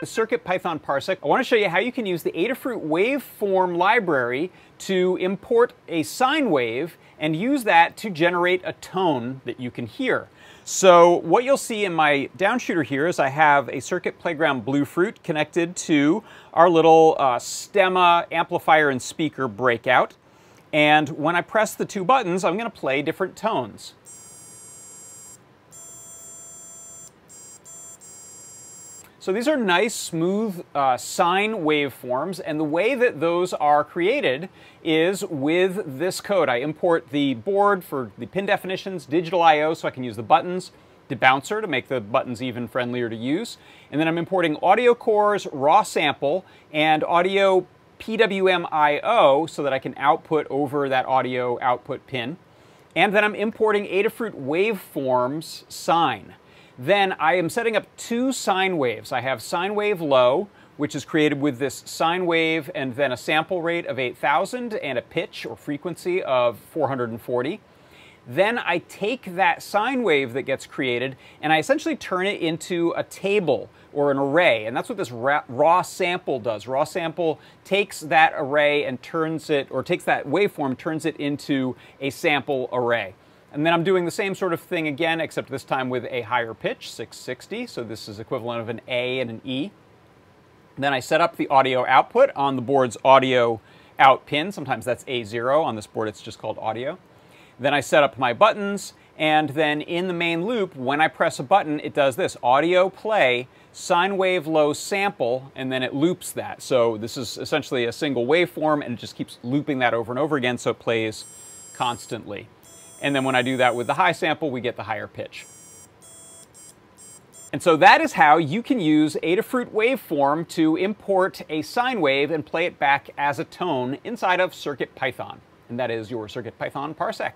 The CircuitPython Parsec, I want to show you how you can use the Adafruit waveform library to import a sine wave and use that to generate a tone that you can hear. So what you'll see in my downshooter here is I have a Circuit Playground Bluefruit connected to our little uh, stemma amplifier and speaker breakout. And when I press the two buttons, I'm going to play different tones. So these are nice, smooth uh, sine waveforms, and the way that those are created is with this code. I import the board for the pin definitions, digital I.O. so I can use the buttons, debouncer to make the buttons even friendlier to use, and then I'm importing audio cores, raw sample, and audio PWM I.O. so that I can output over that audio output pin. And then I'm importing Adafruit waveforms sine. Then I am setting up two sine waves. I have sine wave low, which is created with this sine wave and then a sample rate of 8,000 and a pitch or frequency of 440. Then I take that sine wave that gets created and I essentially turn it into a table or an array. And that's what this raw sample does. Raw sample takes that array and turns it, or takes that waveform, turns it into a sample array. And then I'm doing the same sort of thing again, except this time with a higher pitch, 660. So this is equivalent of an A and an E. Then I set up the audio output on the board's audio out pin. Sometimes that's A0. On this board, it's just called audio. Then I set up my buttons. And then in the main loop, when I press a button, it does this audio play, sine wave low sample, and then it loops that. So this is essentially a single waveform, and it just keeps looping that over and over again so it plays constantly. And then when I do that with the high sample, we get the higher pitch. And so that is how you can use Adafruit Waveform to import a sine wave and play it back as a tone inside of CircuitPython. And that is your CircuitPython Parsec.